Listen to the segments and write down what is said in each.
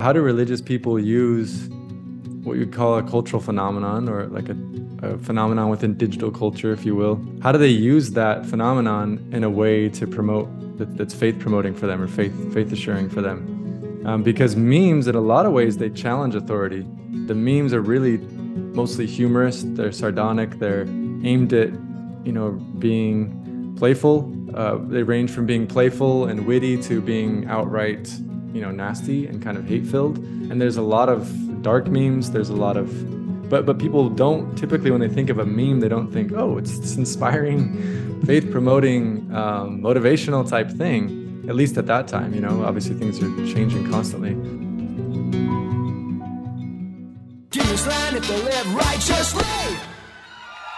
How do religious people use what you'd call a cultural phenomenon or like a, a, phenomenon within digital culture, if you will? How do they use that phenomenon in a way to promote that, that's faith promoting for them or faith faith assuring for them? Um, because memes, in a lot of ways, they challenge authority. The memes are really mostly humorous. They're sardonic. They're aimed at, you know, being playful. Uh, they range from being playful and witty to being outright you know nasty and kind of hate filled and there's a lot of dark memes there's a lot of but but people don't typically when they think of a meme they don't think oh it's this inspiring faith promoting um, motivational type thing at least at that time you know obviously things are changing constantly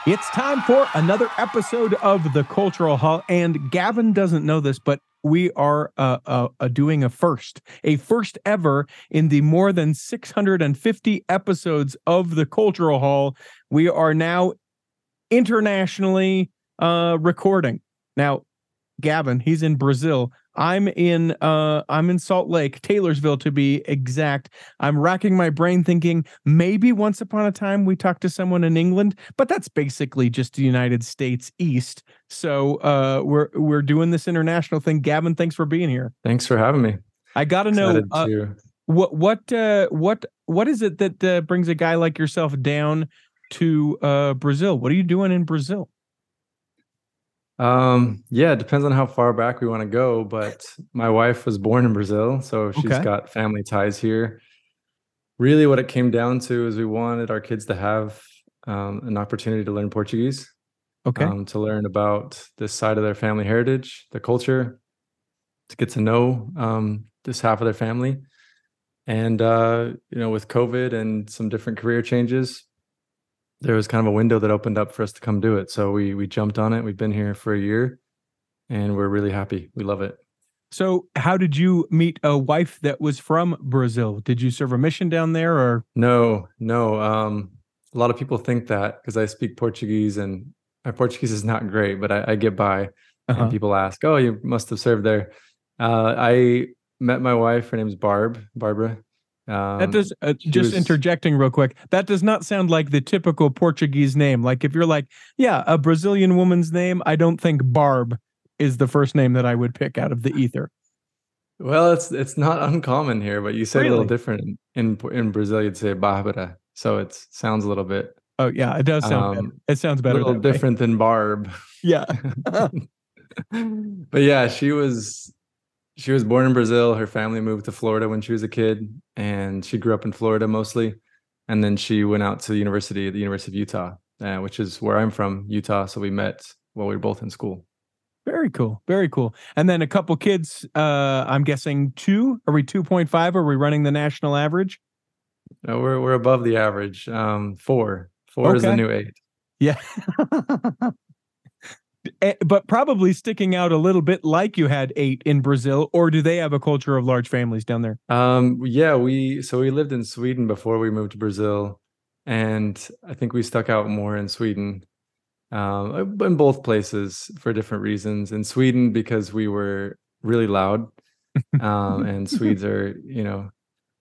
it's time for another episode of the Cultural Hall. And Gavin doesn't know this, but we are uh, uh, uh, doing a first, a first ever in the more than 650 episodes of the Cultural Hall. We are now internationally uh, recording. Now, Gavin, he's in Brazil. I'm in uh I'm in Salt Lake, Taylorsville to be exact. I'm racking my brain thinking maybe once upon a time we talked to someone in England, but that's basically just the United States East. So uh we're we're doing this international thing. Gavin, thanks for being here. Thanks for having me. I got to know uh, what what uh what what is it that uh, brings a guy like yourself down to uh Brazil? What are you doing in Brazil? Um, yeah, it depends on how far back we want to go, but my wife was born in Brazil, so she's okay. got family ties here. Really, what it came down to is we wanted our kids to have um, an opportunity to learn Portuguese. Okay. Um, to learn about this side of their family heritage, the culture, to get to know um, this half of their family. And, uh, you know, with COVID and some different career changes, there was kind of a window that opened up for us to come do it. So we we jumped on it. We've been here for a year and we're really happy. We love it. So, how did you meet a wife that was from Brazil? Did you serve a mission down there or No, no. Um a lot of people think that because I speak Portuguese and my Portuguese is not great, but I, I get by. Uh-huh. And people ask, "Oh, you must have served there." Uh, I met my wife. Her name's Barb, Barbara, um, that does uh, just was, interjecting real quick. That does not sound like the typical Portuguese name. Like if you're like, yeah, a Brazilian woman's name, I don't think Barb is the first name that I would pick out of the ether. Well, it's it's not uncommon here, but you say really? a little different in in Brazil. You'd say Barbara, so it sounds a little bit. Oh yeah, it does sound. Um, it sounds better. A little different way. than Barb. Yeah. but yeah, she was she was born in Brazil. Her family moved to Florida when she was a kid, and she grew up in Florida mostly. And then she went out to the university at the University of Utah, uh, which is where I'm from, Utah. So we met while we were both in school. Very cool. Very cool. And then a couple kids, uh, I'm guessing two. Are we 2.5? Are we running the national average? No, we're we're above the average. Um, four. Four okay. is the new eight. Yeah. Eh, but probably sticking out a little bit like you had eight in Brazil, or do they have a culture of large families down there? Um, yeah, we so we lived in Sweden before we moved to Brazil, and I think we stuck out more in Sweden, um, in both places for different reasons. In Sweden because we were really loud, um, and Swedes are you know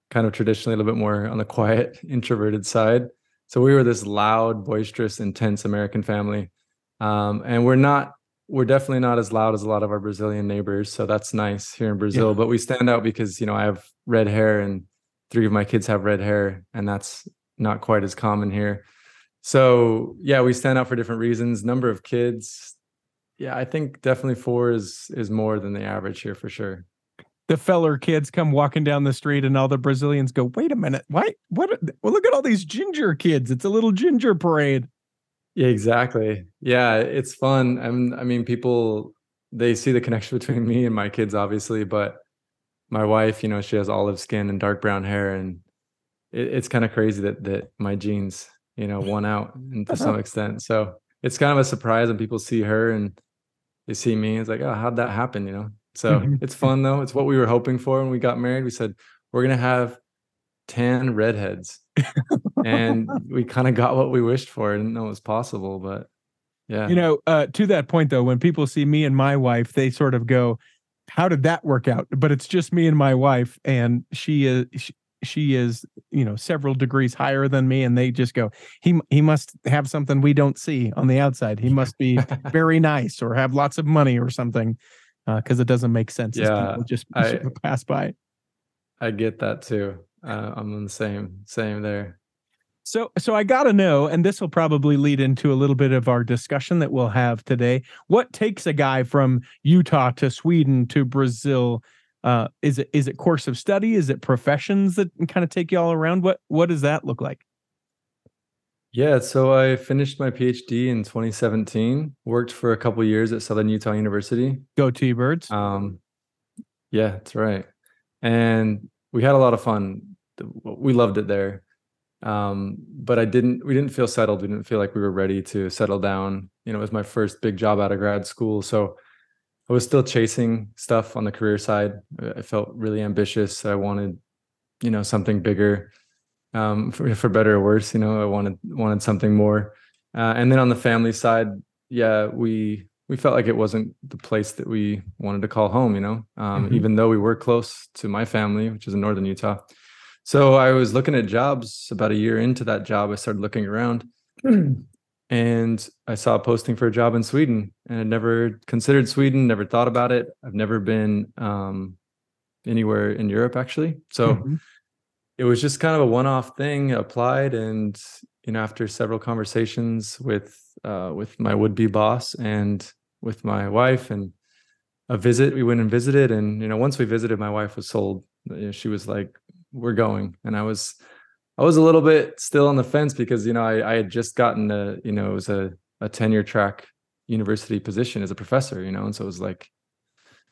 kind of traditionally a little bit more on the quiet, introverted side. So we were this loud, boisterous, intense American family um, and we're not we're definitely not as loud as a lot of our Brazilian neighbors, so that's nice here in Brazil. Yeah. But we stand out because you know I have red hair, and three of my kids have red hair, and that's not quite as common here. So yeah, we stand out for different reasons. Number of kids, yeah, I think definitely four is is more than the average here for sure. The Feller kids come walking down the street, and all the Brazilians go, "Wait a minute, why? What? Well, look at all these ginger kids! It's a little ginger parade." Yeah, exactly. Yeah, it's fun. I'm, I mean, people they see the connection between me and my kids, obviously, but my wife, you know, she has olive skin and dark brown hair, and it, it's kind of crazy that that my genes, you know, won out to some extent. So it's kind of a surprise when people see her and they see me. It's like, oh, how'd that happen? You know. So mm-hmm. it's fun though. It's what we were hoping for when we got married. We said we're gonna have tan redheads and we kind of got what we wished for. I didn't know it was possible, but yeah. You know, uh, to that point though, when people see me and my wife, they sort of go, "How did that work out?" But it's just me and my wife, and she is. She, she is you know several degrees higher than me and they just go he he must have something we don't see on the outside he must be very nice or have lots of money or something because uh, it doesn't make sense yeah just I, pass by i get that too uh, i'm in the same same there so so i gotta know and this will probably lead into a little bit of our discussion that we'll have today what takes a guy from utah to sweden to brazil uh, is it is it course of study? Is it professions that kind of take you all around? What what does that look like? Yeah, so I finished my PhD in 2017. Worked for a couple years at Southern Utah University. Go T-Birds. Um, yeah, that's right. And we had a lot of fun. We loved it there. Um, but I didn't. We didn't feel settled. We didn't feel like we were ready to settle down. You know, it was my first big job out of grad school, so I was still chasing stuff on the career side. I felt really ambitious. I wanted, you know, something bigger, um, for, for better or worse. You know, I wanted wanted something more. Uh, and then on the family side, yeah, we we felt like it wasn't the place that we wanted to call home. You know, um, mm-hmm. even though we were close to my family, which is in northern Utah. So I was looking at jobs. About a year into that job, I started looking around. and I saw a posting for a job in Sweden and I'd never considered Sweden, never thought about it. I've never been um, anywhere in Europe actually. So mm-hmm. it was just kind of a one-off thing, applied and you know after several conversations with uh, with my would-be boss and with my wife and a visit we went and visited and you know once we visited my wife was sold you know, she was like we're going and I was I was a little bit still on the fence because you know I, I had just gotten a you know it was a, a tenure track university position as a professor you know and so it was like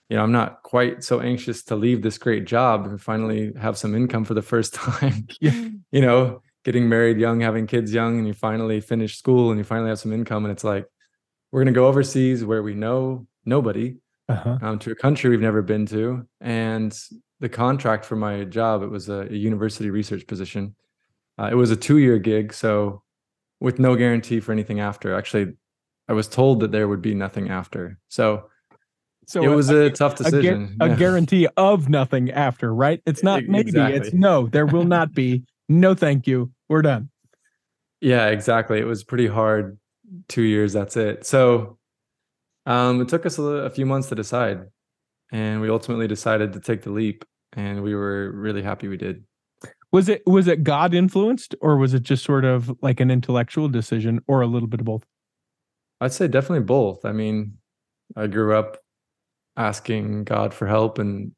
you know I'm not quite so anxious to leave this great job and finally have some income for the first time you know getting married young having kids young and you finally finish school and you finally have some income and it's like we're going to go overseas where we know nobody uh-huh. um, to a country we've never been to and the contract for my job it was a, a university research position uh, it was a two year gig, so with no guarantee for anything after. Actually, I was told that there would be nothing after. So, so it was a, a tough decision. A, a yeah. guarantee of nothing after, right? It's not maybe, exactly. it's no, there will not be. No, thank you. We're done. Yeah, exactly. It was pretty hard. Two years, that's it. So, um, it took us a, a few months to decide, and we ultimately decided to take the leap, and we were really happy we did. Was it was it God influenced or was it just sort of like an intellectual decision or a little bit of both? I'd say definitely both. I mean, I grew up asking God for help and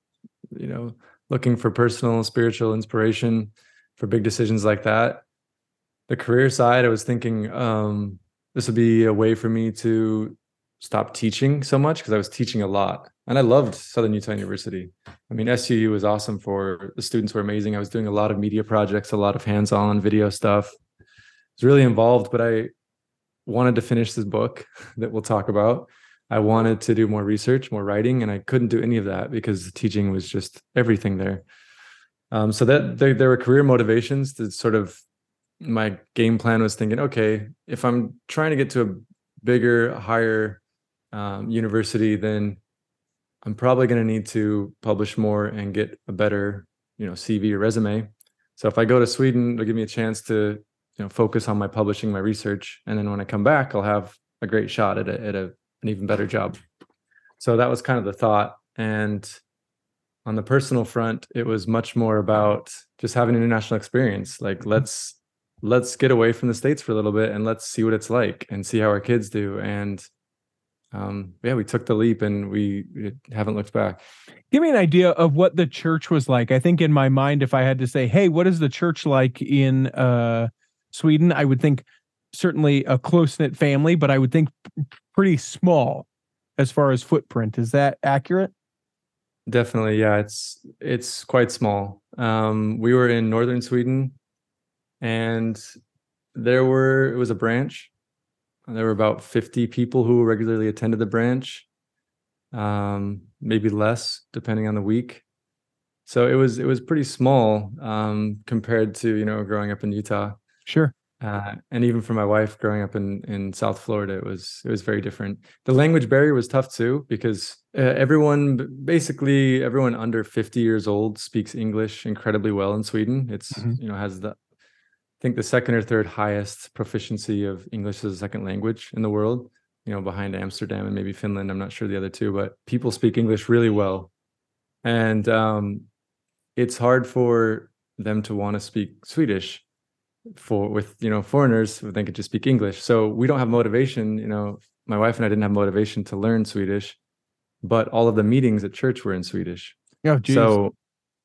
you know, looking for personal spiritual inspiration for big decisions like that. The career side, I was thinking um this would be a way for me to stop teaching so much because I was teaching a lot and I loved Southern Utah University. I mean, SUU was awesome for the students were amazing. I was doing a lot of media projects, a lot of hands-on video stuff. I was really involved, but I wanted to finish this book that we'll talk about. I wanted to do more research, more writing, and I couldn't do any of that because teaching was just everything there. Um, so that there, there were career motivations that sort of my game plan was thinking, okay, if I'm trying to get to a bigger, higher um, university, then I'm probably going to need to publish more and get a better, you know, CV or resume. So if I go to Sweden, it'll give me a chance to, you know, focus on my publishing, my research, and then when I come back, I'll have a great shot at a, at a an even better job. So that was kind of the thought. And on the personal front, it was much more about just having an international experience. Like mm-hmm. let's let's get away from the states for a little bit and let's see what it's like and see how our kids do and um, yeah, we took the leap and we, haven't looked back. Give me an idea of what the church was like. I think in my mind, if I had to say, hey, what is the church like in uh, Sweden? I would think certainly a close knit family, but I would think pretty small as far as footprint. Is that accurate? Definitely, yeah. It's it's quite small. Um, we were in northern Sweden, and there were it was a branch there were about 50 people who regularly attended the branch, um, maybe less depending on the week. So it was it was pretty small um, compared to you know growing up in Utah. Sure. Uh, and even for my wife growing up in in South Florida, it was it was very different. The language barrier was tough too because uh, everyone, basically everyone under fifty years old, speaks English incredibly well in Sweden. It's mm-hmm. you know has the think the second or third highest proficiency of English as a second language in the world. You know, behind Amsterdam and maybe Finland. I'm not sure the other two, but people speak English really well, and um, it's hard for them to want to speak Swedish for with you know foreigners who think could just speak English. So we don't have motivation. You know, my wife and I didn't have motivation to learn Swedish, but all of the meetings at church were in Swedish. Oh, so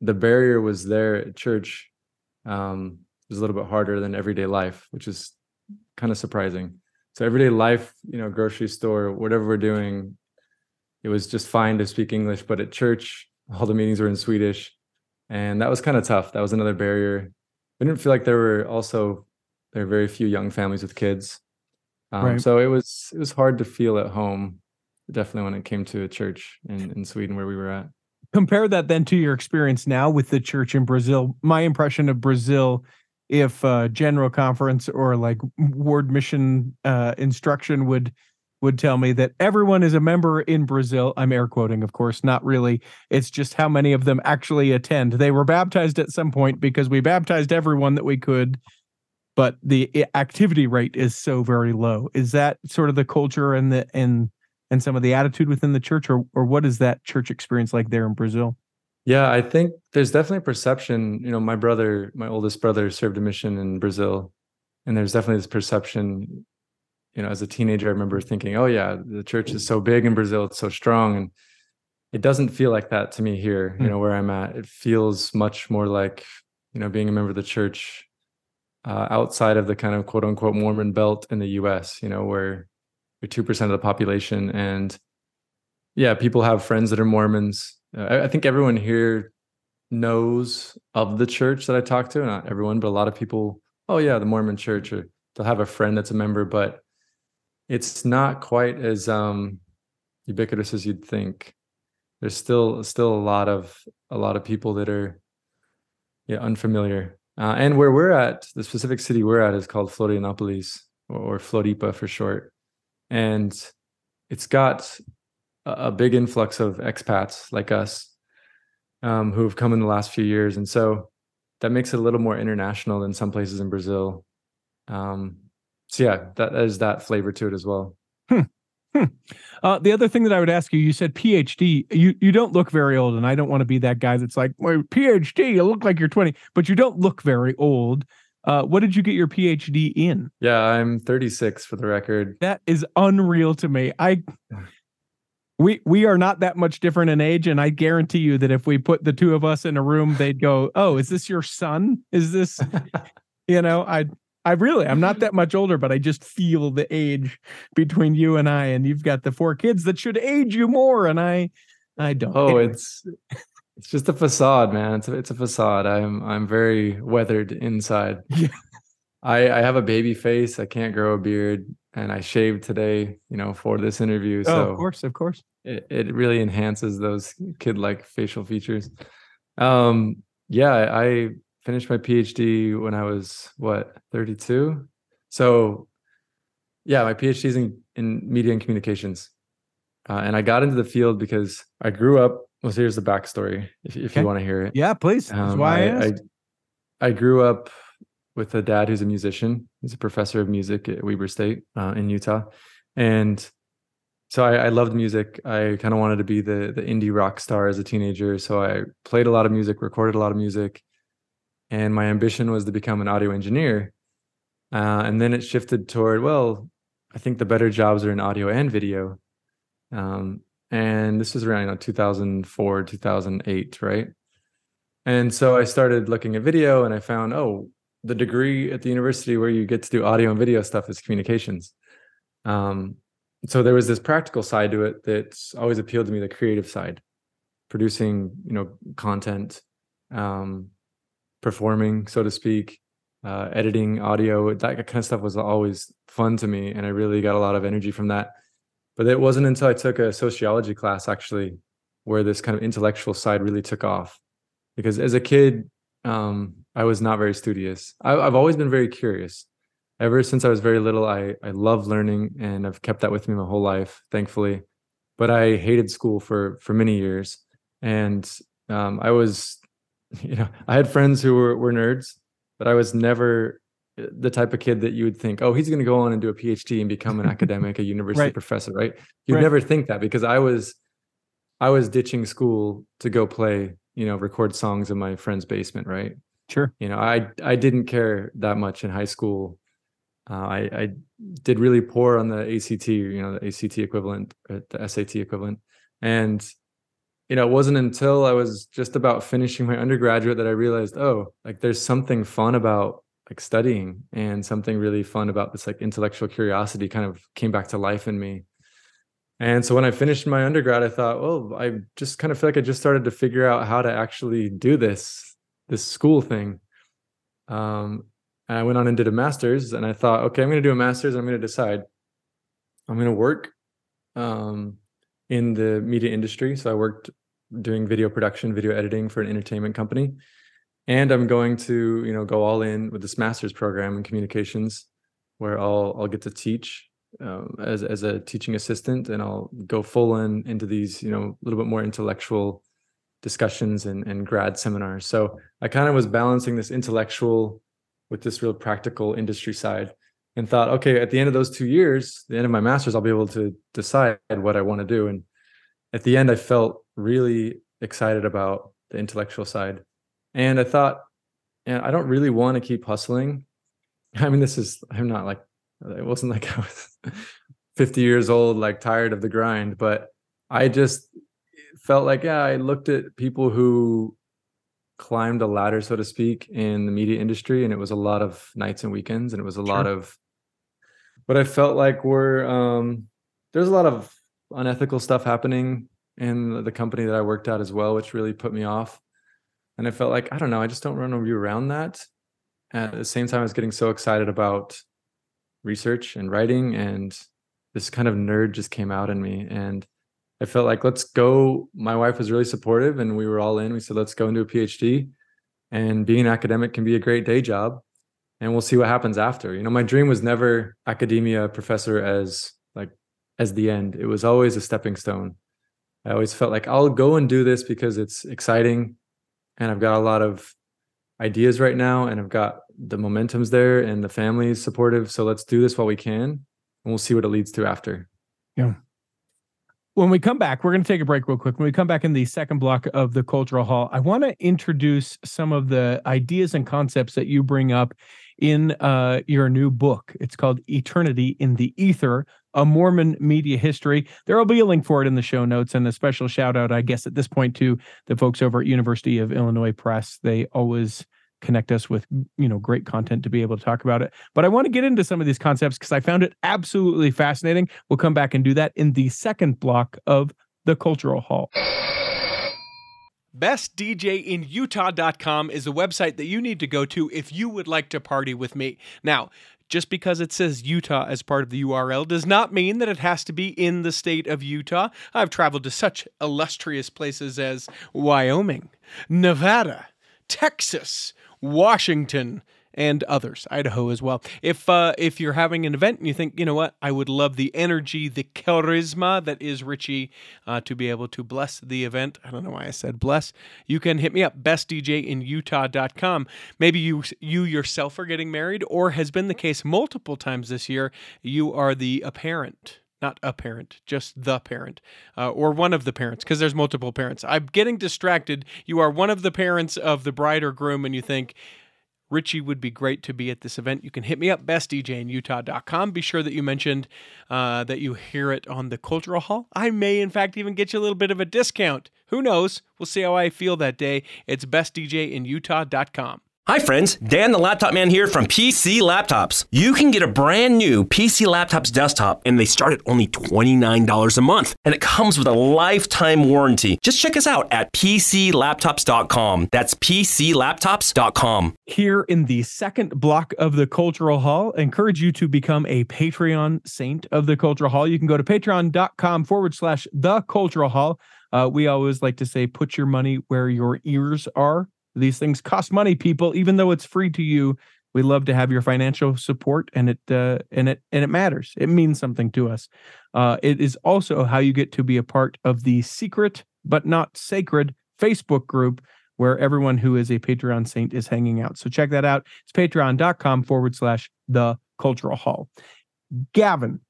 the barrier was there at church. Um, was a little bit harder than everyday life, which is kind of surprising. So everyday life, you know, grocery store, whatever we're doing, it was just fine to speak English. But at church, all the meetings were in Swedish, and that was kind of tough. That was another barrier I didn't feel like there were also there are very few young families with kids. Um, right. So it was it was hard to feel at home, definitely when it came to a church in, in Sweden where we were at. Compare that then to your experience now with the church in Brazil. My impression of Brazil, if uh, general conference or like ward mission uh, instruction would would tell me that everyone is a member in Brazil. I'm air quoting, of course, not really. It's just how many of them actually attend. They were baptized at some point because we baptized everyone that we could, but the activity rate is so very low. Is that sort of the culture and the and and some of the attitude within the church, or or what is that church experience like there in Brazil? Yeah, I think there's definitely a perception. You know, my brother, my oldest brother, served a mission in Brazil, and there's definitely this perception you know, as a teenager, I remember thinking, oh yeah, the church is so big in Brazil, it's so strong. And it doesn't feel like that to me here, mm. you hmm. know, where I'm at. It feels much more like, you know, being a member of the church uh, outside of the kind of quote unquote Mormon belt in the US, you know, where you're 2% of the population. And yeah, people have friends that are Mormons. I, I think everyone here knows of the church that I talk to, not everyone, but a lot of people, oh yeah, the Mormon church, or they'll have a friend that's a member, but it's not quite as um, ubiquitous as you'd think. There's still still a lot of a lot of people that are yeah unfamiliar. Uh, and where we're at, the specific city we're at is called Florianopolis or, or Floripa for short, and it's got a, big influx of expats like us um, who have come in the last few years, and so that makes it a little more international than some places in Brazil. Um, so yeah, that is that flavor to it as well. Hmm. Hmm. Uh, the other thing that I would ask you, you said PhD. You you don't look very old, and I don't want to be that guy that's like, well, PhD. You look like you're 20, but you don't look very old. Uh, what did you get your PhD in? Yeah, I'm 36 for the record. That is unreal to me. I we we are not that much different in age, and I guarantee you that if we put the two of us in a room, they'd go, "Oh, is this your son? Is this?" you know, I I really, I'm not mm-hmm. that much older, but I just feel the age between you and I. And you've got the four kids that should age you more, and I, I don't. Oh, anyway. it's it's just a facade, man. It's a, it's a facade. I'm I'm very weathered inside. Yeah. I I have a baby face. I can't grow a beard, and I shaved today. You know, for this interview. Oh, so of course, of course. It it really enhances those kid like facial features. Um, yeah, I finished my PhD when I was what 32. So yeah, my PhD is in, in media and communications. Uh, and I got into the field because I grew up. Well, here's the backstory if, if okay. you want to hear it. Yeah, please. That's um, why I, I, I, I, grew up with a dad who's a musician. He's a professor of music at Weber State uh, in Utah. And so I, I loved music. I kind of wanted to be the the indie rock star as a teenager. So I played a lot of music, recorded a lot of music, and my ambition was to become an audio engineer. Uh, and then it shifted toward, well, I think the better jobs are in audio and video. Um, and this was around you know 2004, 2008, right? And so I started looking at video, and I found, oh, the degree at the university where you get to do audio and video stuff is communications. Um, so there was this practical side to it that's always appealed to me, the creative side, producing, you know, content, um, performing, so to speak, uh, editing audio, that kind of stuff was always fun to me. And I really got a lot of energy from that. But it wasn't until I took a sociology class actually where this kind of intellectual side really took off. Because as a kid, um, I was not very studious. I, have always been very curious. ever since I was very little, I I love learning, and I've kept that with me my whole life, thankfully. But I hated school for for many years, and um, I was, you know, I had friends who were were nerds, but I was never uh, the type of kid that you would think, oh, he's going to go on and do a PhD and become an academic, a university right. professor, right? You'd right. never think that because I was, I was ditching school to go play, you know, record songs in my friend's basement, right? Sure. You know, I I didn't care that much in high school. Uh, I I did really poor on the ACT, you know, the ACT equivalent, uh, the SAT equivalent, and you know, it wasn't until I was just about finishing my undergraduate that I realized, oh, like there's something fun about like studying and something really fun about this like intellectual curiosity kind of came back to life in me and so when i finished my undergrad i thought well i just kind of feel like i just started to figure out how to actually do this this school thing. Um and i went on and did a master's and i thought okay i'm going to do a master's i'm going to decide. I'm going to work um in the media industry. So i worked doing video production video editing for an entertainment company. And I'm going to you know go all in with this master's program in communications, where I'll I'll get to teach um, as as a teaching assistant, and I'll go full in into these you know a little bit more intellectual discussions and and grad seminars. So I kind of was balancing this intellectual with this real practical industry side, and thought, okay, at the end of those two years, the end of my master's, I'll be able to decide what I want to do. And at the end, I felt really excited about the intellectual side and I thought, and I don't really want to keep hustling. I mean, this is, I'm not like, it wasn't like I was 50 years old, like tired of the grind, but I just felt like, yeah, I looked at people who climbed a ladder, so to speak, in the media industry, and it was a lot of nights and weekends, and it was a sure. lot of what I felt like were um, there's a lot of unethical stuff happening in the company that I worked at as well, which really put me off and I felt like I don't know, I just don't want to be around that. At the same time, I was getting so excited about research and writing, and this kind of nerd just came out in me, and I felt like let's go. My wife was really supportive, and we were all in. We said let's go and do a PhD, and being an academic can be a great day job, and we'll see what happens after. You know, my dream was never academia professor as like as the end. It was always a stepping stone. I always felt like I'll go and do this because it's exciting and I've got a lot of ideas right now and I've got the momentum's there and the family is supportive. So let's do this while we can and we'll see what it leads to after. Yeah. When we come back, we're going to take a break real quick. When we come back in the second block of the Cultural Hall, I want to introduce some of the ideas and concepts that you bring up in uh, your new book. It's called Eternity in the Ether a Mormon media history. There will be a link for it in the show notes and a special shout out, I guess, at this point to the folks over at University of Illinois Press. They always connect us with you know great content to be able to talk about it. But i want to get into some of these concepts because i found it absolutely fascinating. We'll come back and do that in the second block of the cultural hall. Bestdjinutah.com is a website that you need to go to if you would like to party with me. Now just because it says Utah as part of the URL does not mean that it has to be in the state of Utah. I've traveled to such illustrious places as Wyoming, Nevada, Texas, Washington, and others, Idaho as well. If uh, if you're having an event and you think, you know what, I would love the energy, the charisma that is Richie uh, to be able to bless the event. I don't know why I said bless. You can hit me up, bestdjinutah.com. Maybe you you yourself are getting married, or has been the case multiple times this year. You are the apparent not a parent, just the parent, uh, or one of the parents, because there's multiple parents. I'm getting distracted. You are one of the parents of the bride or groom, and you think, Richie would be great to be at this event. You can hit me up, bestdjinutah.com. Be sure that you mentioned uh, that you hear it on the Cultural Hall. I may, in fact, even get you a little bit of a discount. Who knows? We'll see how I feel that day. It's bestdjinutah.com. Hi, friends. Dan the Laptop Man here from PC Laptops. You can get a brand new PC Laptops desktop, and they start at only $29 a month. And it comes with a lifetime warranty. Just check us out at PCLaptops.com. That's PCLaptops.com. Here in the second block of the Cultural Hall, I encourage you to become a Patreon saint of the Cultural Hall. You can go to patreon.com forward slash the Cultural Hall. Uh, we always like to say, put your money where your ears are. These things cost money, people, even though it's free to you. We love to have your financial support, and it uh, and it and it matters. It means something to us. Uh, it is also how you get to be a part of the secret but not sacred Facebook group where everyone who is a Patreon saint is hanging out. So check that out. It's patreon.com forward slash the cultural hall. Gavin,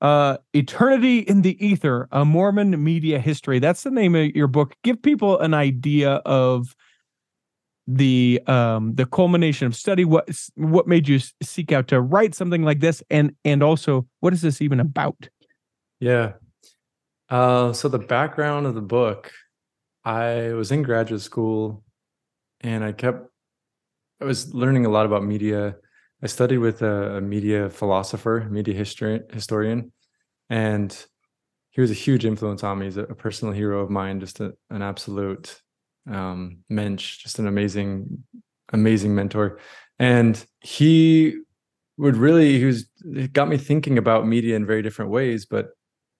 uh, Eternity in the Ether, a Mormon media history. That's the name of your book. Give people an idea of the um the culmination of study what what made you seek out to write something like this and and also what is this even about yeah uh so the background of the book I was in graduate school and I kept I was learning a lot about media. I studied with a, a media philosopher, media history, historian, and he was a huge influence on me. He's a, a personal hero of mine, just a, an absolute um, mensch, just an amazing, amazing mentor. And he would really, he was, got me thinking about media in very different ways, but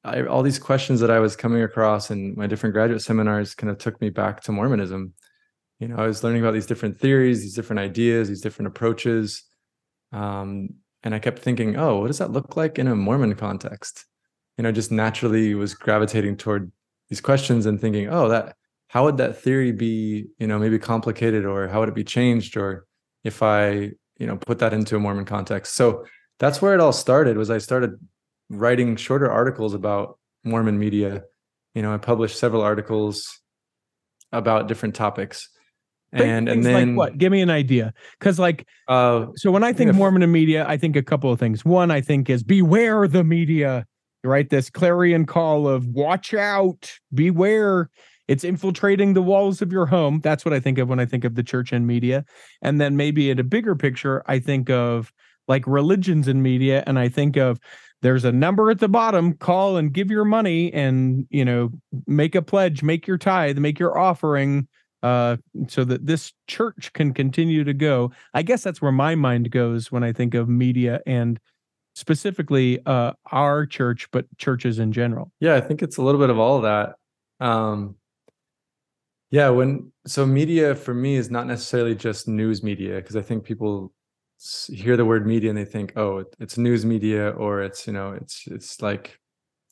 I, all these questions that I was coming across in my different graduate seminars kind of took me back to Mormonism. You know, I was learning about these different theories, these different ideas, these different approaches. Um, and I kept thinking, oh, what does that look like in a Mormon context? You know, just naturally was gravitating toward these questions and thinking, oh, that how would that theory be, you know, maybe complicated or how would it be changed? Or if I, you know, put that into a Mormon context. So that's where it all started was I started writing shorter articles about Mormon media. You know, I published several articles about different topics. And and then like what? Give me an idea. Because like uh so when I think yeah. Mormon media, I think a couple of things. One, I think is beware the media, right? This clarion call of watch out, beware. It's infiltrating the walls of your home. That's what I think of when I think of the church and media. And then maybe in a bigger picture, I think of like religions and media, and I think of there's a number at the bottom call and give your money and you know make a pledge make your tithe make your offering uh, so that this church can continue to go i guess that's where my mind goes when i think of media and specifically uh, our church but churches in general yeah i think it's a little bit of all of that um, yeah when so media for me is not necessarily just news media because i think people hear the word media and they think, oh, it's news media or it's you know it's it's like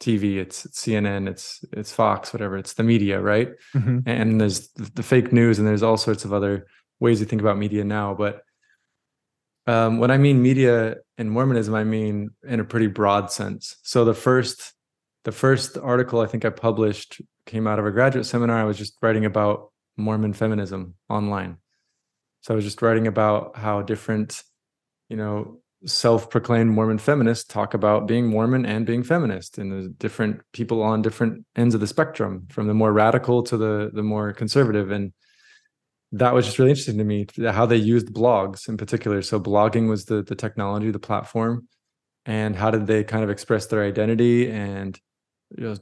TV, it's, it's CNN, it's it's Fox, whatever. It's the media, right? Mm-hmm. And there's the fake news and there's all sorts of other ways to think about media now. But um, when I mean media in Mormonism, I mean in a pretty broad sense. So the first the first article I think I published came out of a graduate seminar. I was just writing about Mormon feminism online. So I was just writing about how different you know, self-proclaimed Mormon feminists talk about being Mormon and being feminist, and there's different people on different ends of the spectrum, from the more radical to the the more conservative, and that was just really interesting to me how they used blogs in particular. So blogging was the the technology, the platform, and how did they kind of express their identity and you know,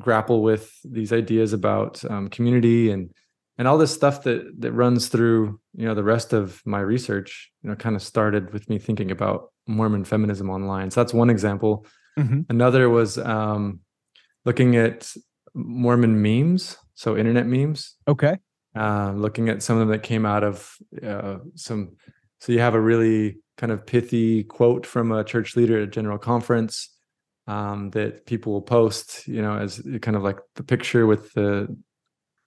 grapple with these ideas about um, community and and all this stuff that that runs through you know the rest of my research you know kind of started with me thinking about mormon feminism online. So that's one example. Mm-hmm. another was um looking at mormon memes so internet memes. Okay. Uh, looking at some of them that came out of uh, some so you have a really kind of pithy quote from a church leader at a general conference um, that people will post you know as kind of like the picture with the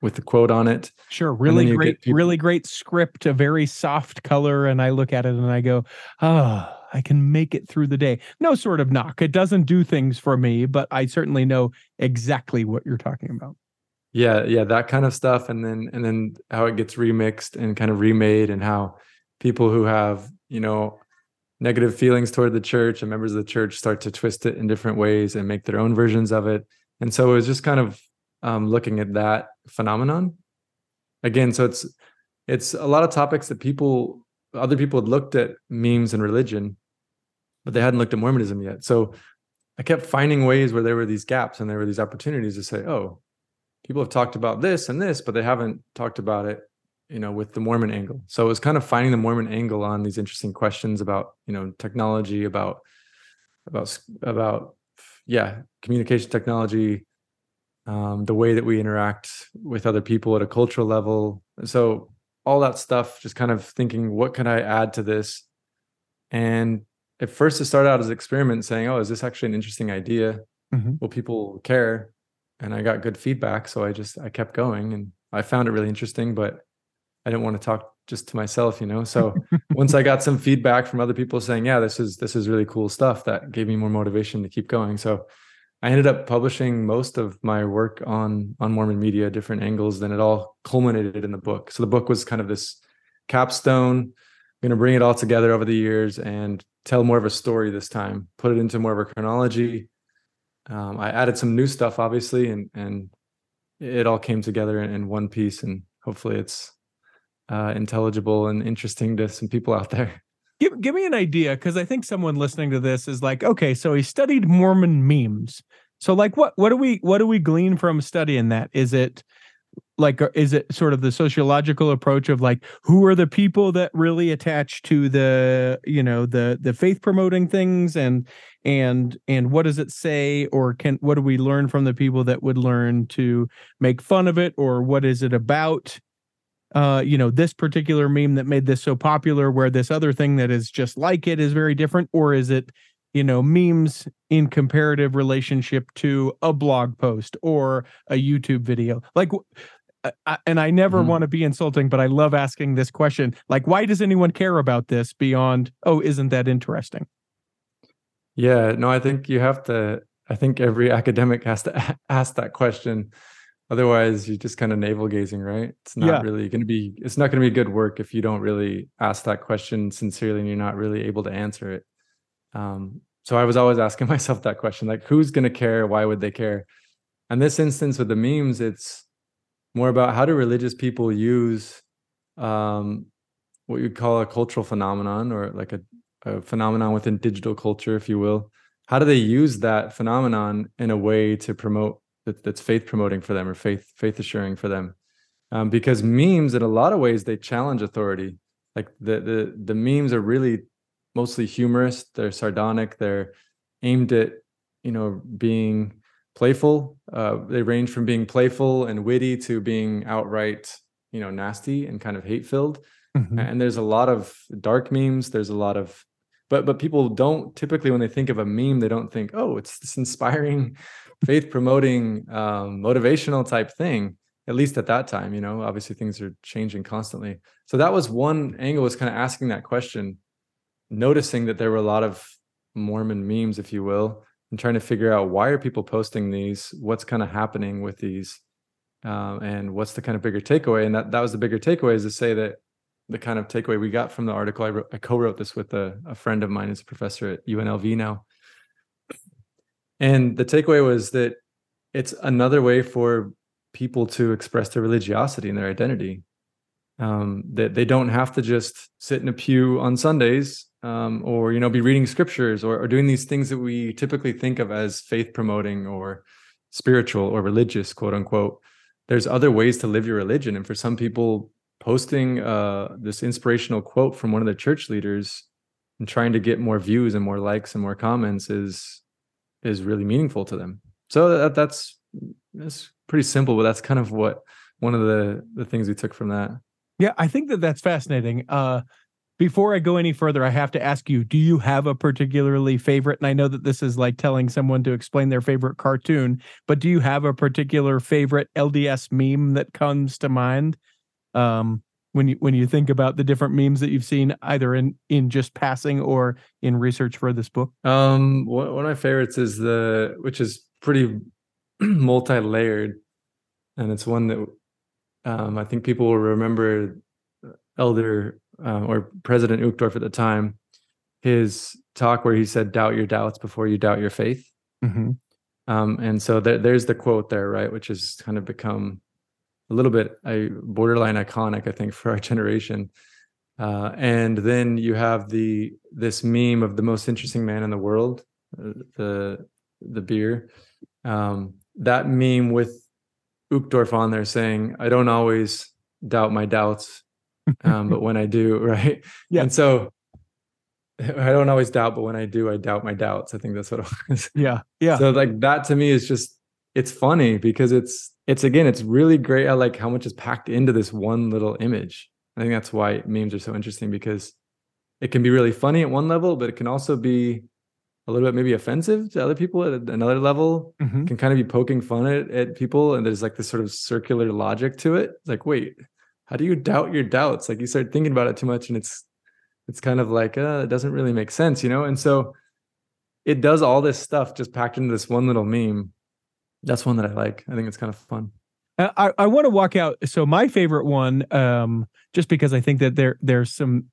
with the quote on it. Sure, really great, people- really great script, a very soft color, and I look at it and I go, oh, I can make it through the day. No sort of knock. It doesn't do things for me, but I certainly know exactly what you're talking about. Yeah, yeah, that kind of stuff, and then and then how it gets remixed and kind of remade, and how people who have you know negative feelings toward the church and members of the church start to twist it in different ways and make their own versions of it. And so it was just kind of um, looking at that phenomenon. Again so it's it's a lot of topics that people other people had looked at memes and religion but they hadn't looked at mormonism yet. So i kept finding ways where there were these gaps and there were these opportunities to say oh people have talked about this and this but they haven't talked about it you know with the mormon angle so it was kind of finding the mormon angle on these interesting questions about you know technology about about about yeah communication technology um, the way that we interact with other people at a cultural level. So all that stuff, just kind of thinking, what can I add to this? And at first, it started out as an experiment, saying, "Oh, is this actually an interesting idea? Mhm. Will people care?" And I got good feedback, so I just I kept going, and I found it really interesting. But I didn't want to talk just to myself, you know. So once I got some feedback from other people saying, "Yeah, this is this is really cool stuff," that gave me more motivation to keep going. So I ended up publishing most of my work on on Mormon media, different angles. Then it all culminated in the book. So the book was kind of this capstone. I'm going to bring it all together over the years and tell more of a story this time. Put it into more of a chronology. Um, I added some new stuff, obviously, and and it all came together in, in one piece. And hopefully, it's uh, intelligible and interesting to some people out there. Give give me an idea because I think someone listening to this is like, okay, so he studied Mormon memes. So like, what what do we what do we glean from studying that? Is it like uh, is it sort of the sociological approach of like who are the people that really attach to the you know the the faith promoting things and and and what does it say or can what do we learn from the people that would learn to make fun of it or what is it about uh, you know, this particular meme that made this so popular, where this other thing that is just like it is very different, or is it, you know, memes in comparative relationship to a blog post or a YouTube video? Like, I, and I never Mhm. want to be insulting, but I love asking this question. Like, why does anyone care about this beyond, oh, isn't that interesting? Yeah, no, I think you have to. I think every academic has to ask that question. Otherwise, you're just kind of navel gazing, right? It's not Yeah. really going to be. It's not going to be good work if you don't really ask that question sincerely and you're not really able to answer it. Um, so I was always asking myself that question, like, who's going to care? Why would they care? And this instance with the memes, it's more about how do religious people use um, what you'd call a cultural phenomenon or like a, a phenomenon within digital culture, if you will. How do they use that phenomenon in a way to promote that, that's faith promoting for them or faith faith assuring for them? Um, because memes, in a lot of ways, they challenge authority. Like the the the memes are really mostly humorous. They're sardonic. They're aimed at you know being playful. Uh, they range from being playful and witty to being outright you know nasty and kind of hate filled Mhm. and there's a lot of dark memes there's a lot of but but people don't typically when they think of a meme they don't think oh it's this inspiring faith promoting um, motivational type thing at least at that time you know obviously things are changing constantly. So that was one angle was kind of asking that question noticing that there were a lot of mormon memes if you will and trying to figure out why are people posting these what's kind of happening with these um, and what's the kind of bigger takeaway? And that that was the bigger takeaway is to say that the kind of takeaway we got from the article i, wrote, I co-wrote this with a, a friend of mine who's a professor at unlv now and the takeaway was that it's another way for people to express their religiosity and their identity. Um, that they don't have to just sit in a pew on sundays um, or you know be reading scriptures or, or doing these things that we typically think of as faith promoting or spiritual or religious quote unquote. There's other ways to live your religion. And for some people posting uh, this inspirational quote from one of the church leaders and trying to get more views and more likes and more comments is is really meaningful to them so that, that's that's pretty simple but that's kind of what one of the the things we took from that Yeah, I think that that's fascinating. Uh, before I go any further, I have to ask you: Do you have a particularly favorite? And I know that this is like telling someone to explain their favorite cartoon, but do you have a particular favorite LDS meme that comes to mind um, when you when you think about the different memes that you've seen, either in in just passing or in research for this book? Um, one, of my favorites is the, which is pretty multi-layered, and it's one that um, I think people will remember. uh, Elder uh, or President Uchtdorf at the time, his talk where he said, "Doubt your doubts before you doubt your faith." Mm-hmm. Um, and so there, there's the quote there, right, which has kind of become a little bit a borderline iconic, I think, for our generation. Uh, and then you have the this meme of the most interesting man in the world, uh, the the beer. Um, that meme with Uchtdorf on there saying, "I don't always doubt my doubts, um, but when I do, right?" Yeah. And so I don't always doubt, but when I do, I doubt my doubts. I think that's what it was. Yeah, yeah, So like that to me is just it's funny because it's it's again it's really great. I like how much is packed into this one little image. I think that's why memes are so interesting because it can be really funny at one level, but it can also be a little bit maybe offensive to other people at another level. Mhm. Can kind of be poking fun at, at people, and there's like this sort of circular logic to it. It's like, wait, how do you doubt your doubts? Like you start thinking about it too much, and it's it's kind of like uh, it doesn't really make sense, you know. And so it does all this stuff just packed into this one little meme. That's one that I like. I think it's kind of fun. I, I want to walk out. So my favorite one, um, just because I think that there there's some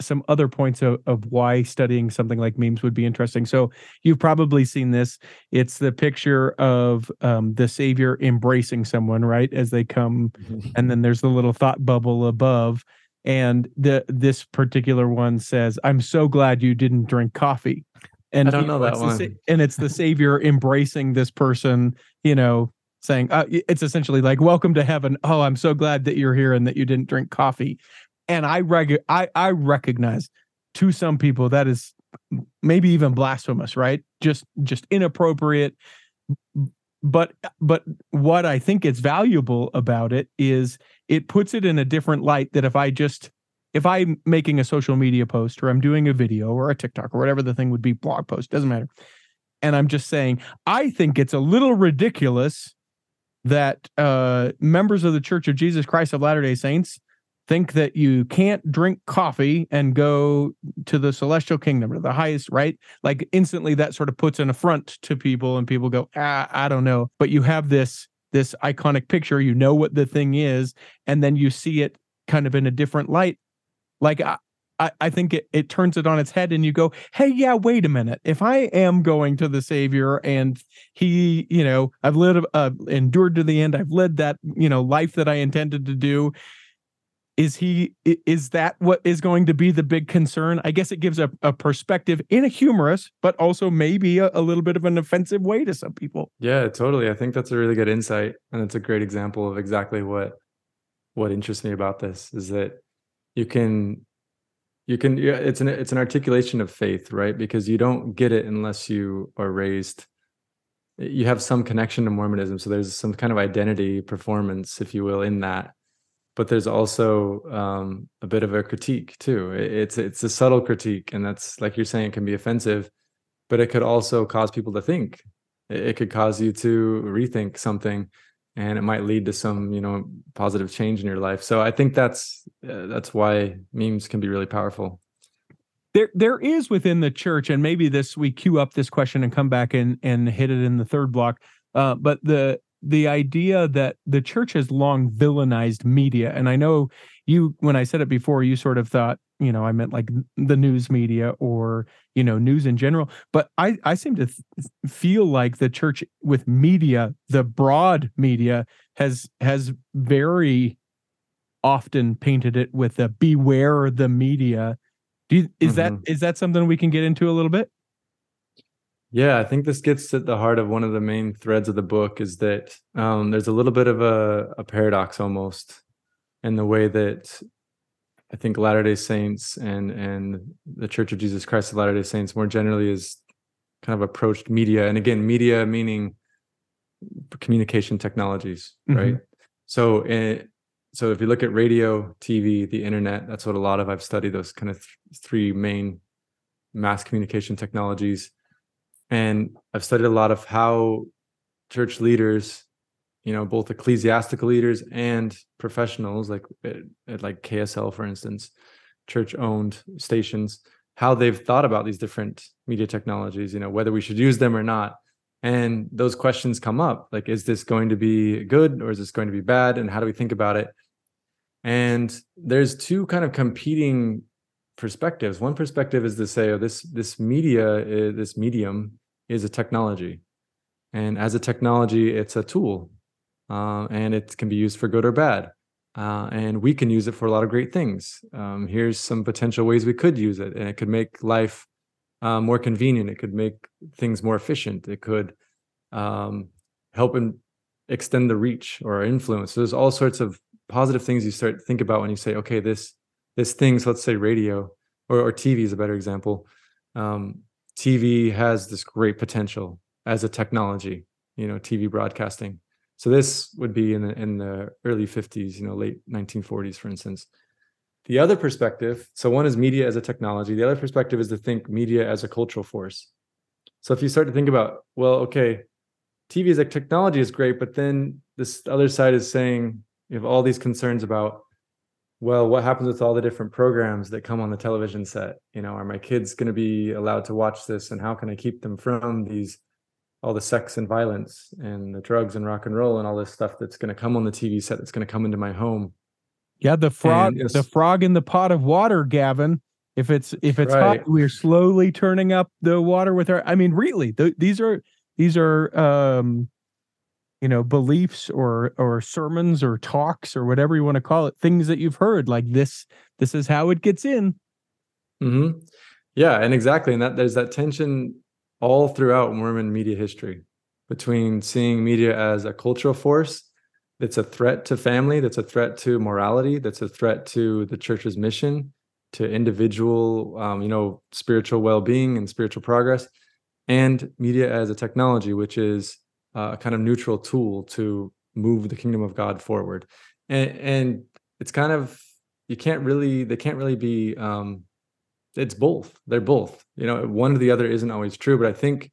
some other points of, of why studying something like memes would be interesting. So you've probably seen this. It's the picture of um, the savior embracing someone, right, as they come, and then there's the little thought bubble above. And the this particular one says, "I'm so glad you didn't drink coffee." And I don't know that one. sa- and it's the savior embracing this person, you know, saying uh, it's essentially like welcome to heaven. Oh i'm so glad that you're here and that you didn't drink coffee. And i reg- i i recognize to some people that is maybe even blasphemous right? Just just inappropriate. But but what i think is valuable about it is it puts it in a different light that if i just if i'm making a social media post or i'm doing a video or a tiktok or whatever the thing would be blog post doesn't matter and i'm just saying i think it's a little ridiculous that uh, members of the Church of Jesus Christ of Latter day Saints think that you can't drink coffee and go to the celestial kingdom or the highest, right? Like instantly that sort of puts an affront to people and people go, ah, I don't know. But you have this this iconic picture, you know what the thing is, and then you see it kind of in a different light. Like I, I, think it, it turns it on its head and you go, hey, yeah, wait a minute. If I am going to the Savior and he, you know, I've lived, uh, endured to the end, I've led that, you know, life that I intended to do. Is he, is that what is going to be the big concern? I guess it gives a, a perspective in a humorous, but also maybe a, a little bit of an offensive way to some people. Yeah, totally. I think that's a really good insight, and it's a great example of exactly what what interests me about this is that you can you can yeah, it's an it's an articulation of faith, right? Because you don't get it unless you are raised you have some connection to Mormonism, so there's some kind of identity performance, if you will, in that. But there's also um, a bit of a critique too. It's it's a subtle critique, and that's like you're saying, it can be offensive, but it could also cause people to think it, it could cause you to rethink something and it might lead to some you know positive change in your life. So i think that's uh, that's why memes can be really powerful. There there is within the church and maybe this we queue up this question and come back and and hit it in the third block uh, but the the idea that the church has long villainized media and i know you when i said it before you sort of thought you know i meant like the news media or you know news in general but i i seem to th- feel like the church with media the broad media has has very often painted it with a beware the media. Do you, is that is that something we can get into a little bit? yeah i think this gets at the heart of one of the main threads of the book is that um, there's a little bit of a, a paradox almost in the way that i think latter day saints and and the church of jesus christ of latter day saints more generally is kind of approached media and again media meaning communication technologies Mhm. right so eh, so if you look at radio tv the internet that's what a lot of i've studied those kind of th- three main mass communication technologies and i've studied a lot of how church leaders you know both ecclesiastical leaders and professionals like at, at like ksl for instance church owned stations how they've thought about these different media technologies you know whether we should use them or not. And those questions come up like is this going to be good or is this going to be bad and how do we think about it? And there's two kind of competing perspectives. One perspective is to say oh this this media uh, this medium is a technology. And as a technology it's a tool uh, and it can be used for good or bad uh, and we can use it for a lot of great things. Um, here's some potential ways we could use it and it could make life uh, more convenient. It could make things more efficient. It could um, help and extend the reach or influence. So there's all sorts of positive things you start to think about when you say okay this this thing so let's say radio or, or tv is a better example. Um, tv has this great potential as a technology you know tv broadcasting so this would be in the in the early 50s you know late 1940s for instance the other perspective, so one is media as a technology, the other perspective is to think media as a cultural force. So if you start to think about, well, okay, TV as a technology is great, but then this other side is saying you have all these concerns about, well, what happens with all the different programs that come on the television set? You know, are my kids going to be allowed to watch this, and how can I keep them from these all the sex and violence and the drugs and rock and roll and all this stuff that's going to come on the TV set that's going to come into my home? Yeah, the frog, the frog in the pot of water, Gavin. If it's if it's right. hot, we're slowly turning up the water with our. I mean, really, th- these are these are um, you know beliefs or or sermons or talks or whatever you want to call it, things that you've heard. Like this, this is how it gets in. Hmm. Yeah, and exactly, and that there's that tension all throughout Mormon media history between seeing media as a cultural force that's a threat to family, that's a threat to morality, that's a threat to the church's mission, to individual, um, you know, spiritual well-being and spiritual progress, and media as a technology, which is a kind of neutral tool to move the kingdom of God forward. And, and it's kind of you can't really they can't really be um, it's both. They're both. You know, one or the other isn't always true, but I think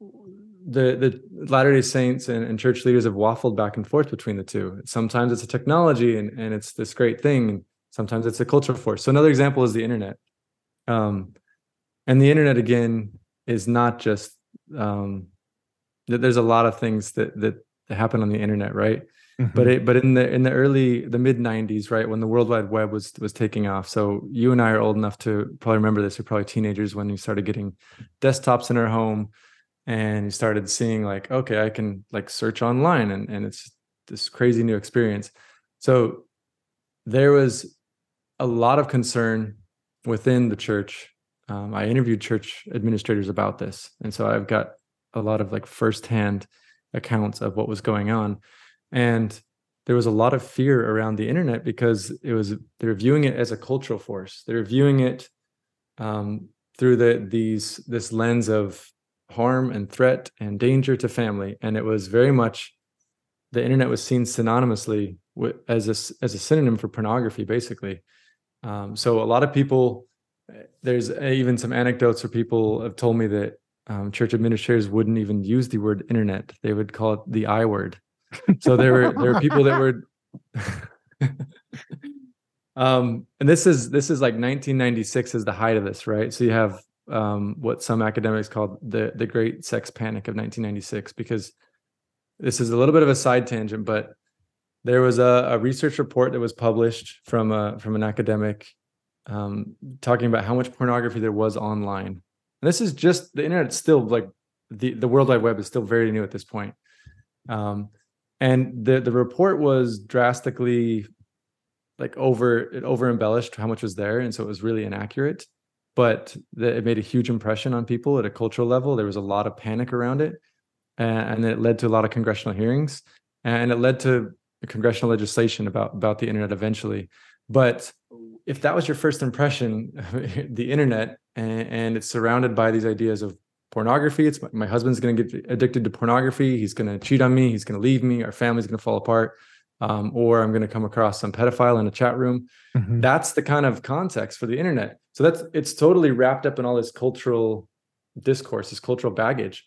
the the Latter Day Saints and, and, church leaders have waffled back and forth between the two. Sometimes it's a technology and and it's this great thing, and sometimes it's a cultural force. So another example is the internet. Um, and the internet again is not just um, that. there's a lot of things that that happen on the internet, right? Mm-hmm. But it but in the in the early the mid 90s, right, when the World Wide Web was was taking off. So you and I are old enough to probably remember this. You're probably teenagers when you started getting desktops in our home and you started seeing like okay i can like search online and, and it's this crazy new experience so there was a lot of concern within the church um, i interviewed church administrators about this and so i've got a lot of like firsthand accounts of what was going on and there was a lot of fear around the internet because it was they're viewing it as a cultural force they're viewing it um, through the these this lens of harm and threat and danger to family. And it was very much the internet was seen synonymously with, as a, as a synonym for pornography, basically. Um, so a lot of people, there's even some anecdotes where people have told me that um, church administrators wouldn't even use the word internet; they would call it the I word. So there were there were people that were. um, and this is this is like 1996 is the height of this, right? So you have um, what some academics call the the Great Sex Panic of 1996, because this is a little bit of a side tangent, but there was a, a research report that was published from a from an academic um, talking about how much pornography there was online. And this is just the internet. Still, like the the World Wide Web is still very new at this point. Um, and the the report was drastically like over it over embellished how much was there, and so it was really inaccurate but the, it made a huge impression on people at a cultural level. There was a lot of panic around it, and, and it led to a lot of congressional hearings, and it led to congressional legislation about about the internet eventually. But if that was your first impression, the internet, and, and it's surrounded by these ideas of pornography. It's my, my husband's going to get addicted to pornography. He's going to cheat on me. He's going to leave me. Our family's going to fall apart um, or I'm going to come across some pedophile in a chat room. Mm-hmm. That's the kind of context for the internet. So that's it's totally wrapped up in all this cultural discourse, this cultural baggage.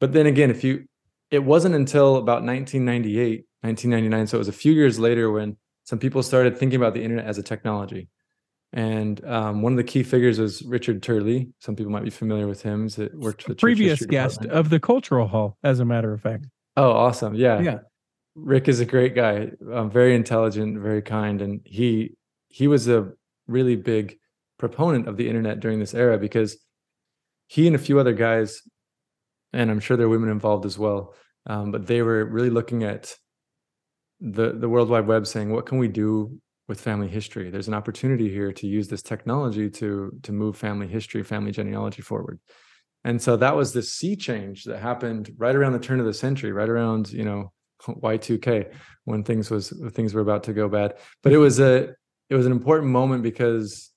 But then again, if you, it wasn't until about 1998, 1999, so it was a few years later when some people started thinking about the internet as a technology. And um, one of the key figures was Richard Turley. Some people might be familiar with him. He worked with previous guest department. of the Cultural Hall, as a matter of fact. Oh, awesome! Yeah, yeah. Rick is a great guy, um, very intelligent, very kind, and he he was a really big proponent of the internet during this era because he and a few other guys, and I'm sure there are women involved as well, um, but they were really looking at the the World Wide Web, saying, "What can we do with family history? There's an opportunity here to use this technology to to move family history, family genealogy forward." And so that was this sea change that happened right around the turn of the century, right around you know Y2K when things was things were about to go bad. But it was a it was an important moment because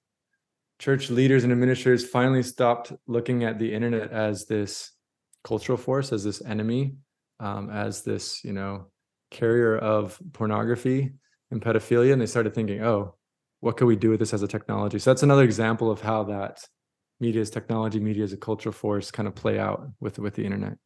church leaders and administrators finally stopped looking at the internet as this cultural force, as this enemy, um, as this you know carrier of pornography and pedophilia, and they started thinking, oh, what can we do with this as a technology? So that's another example of how that media is technology, media is a cultural force kind of play out with with the internet.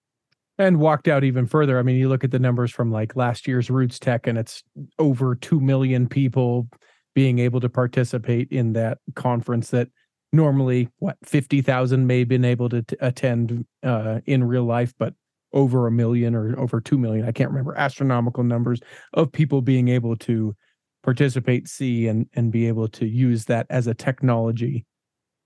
And walked out even further. I mean, you look at the numbers from like last year's RootsTech, and it's over two million people being able to participate in that conference that normally what 50,000 may have been able to t- attend uh, in real life but over a million or over 2 million I can't remember astronomical numbers of people being able to participate see and and be able to use that as a technology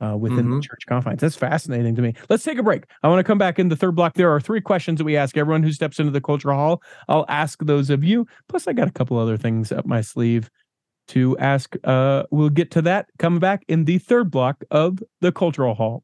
uh, within mm-hmm. the church confines. That's fascinating to me. Let's take a break. I want to come back in the third block. There are three questions that we ask everyone who steps into the cultural hall. I'll ask those of you. Plus, I got a couple other things up my sleeve to ask. Uh, we'll get to that coming back in the third block of the Cultural Hall.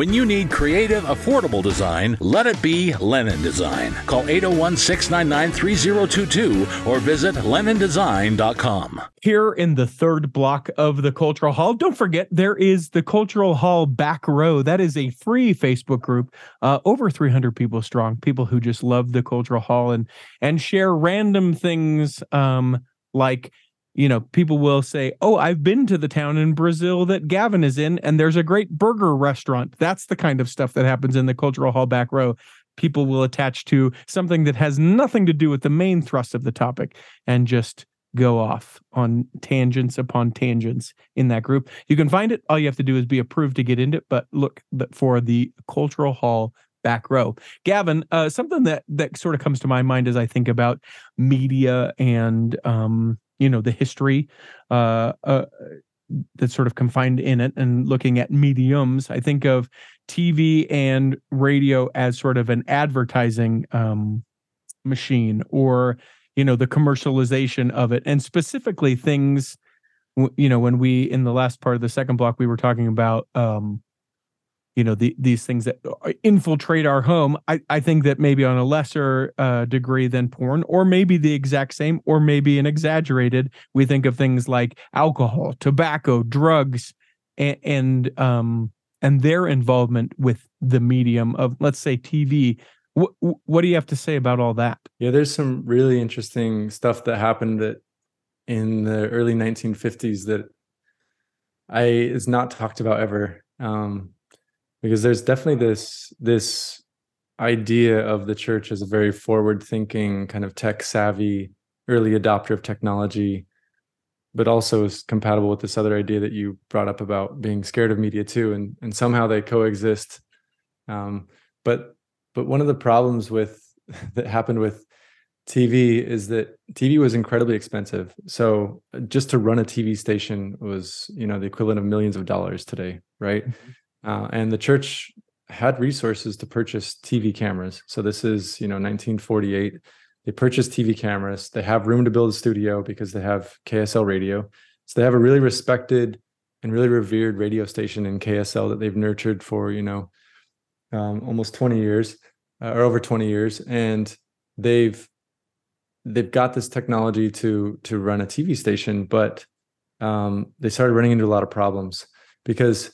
When you need creative, affordable design, let it be Lennon Design. Call 801 699 3022 or visit LennonDesign.com. Here in the third block of the Cultural Hall, don't forget there is the Cultural Hall Back Row. That is a free Facebook group, uh, over 300 people strong, people who just love the Cultural Hall and and share random things um, like you know, people will say, Oh, I've been to the town in Brazil that Gavin is in, and there's a great burger restaurant. That's the kind of stuff that happens in the cultural hall back row. People will attach to something that has nothing to do with the main thrust of the topic and just go off on tangents upon tangents in that group. You can find it. All you have to do is be approved to get into it. But look for the cultural hall back row. Gavin, uh, something that that sort of comes to my mind as I think about media and um, you know the history uh, uh, that's sort of confined in it and looking at mediums i think of tv and radio as sort of an advertising um, machine or you know the commercialization of it and specifically things you know when we in the last part of the second block we were talking about um you know the, these things that uh, infiltrate our home i, I think that maybe on a lesser uh, degree than porn or maybe the exact same or maybe an exaggerated we think of things like alcohol tobacco drugs and, and um and their involvement with the medium of let's say tv what what do you have to say about all that? Yeah there's some really interesting stuff that happened that in the early 1950s that i is not talked about ever. Um because there's definitely this this idea of the church as a very forward thinking kind of tech savvy early adopter of technology but also is compatible with this other idea that you brought up about being scared of media too and and somehow they coexist um, but but one of the problems with that happened with TV is that TV was incredibly expensive. So just to run a TV station was, you know, the equivalent of millions of dollars today, right? Mm-hmm. Uh, and the church had resources to purchase TV cameras. So this is, you know, 1948. They purchased TV cameras. They have room to build a studio because they have KSL radio. So they have a really respected and really revered radio station in KSL that they've nurtured for, you know, um, almost 20 years uh, or over 20 years. And they've they've got this technology to to run a TV station, but um, they started running into a lot of problems because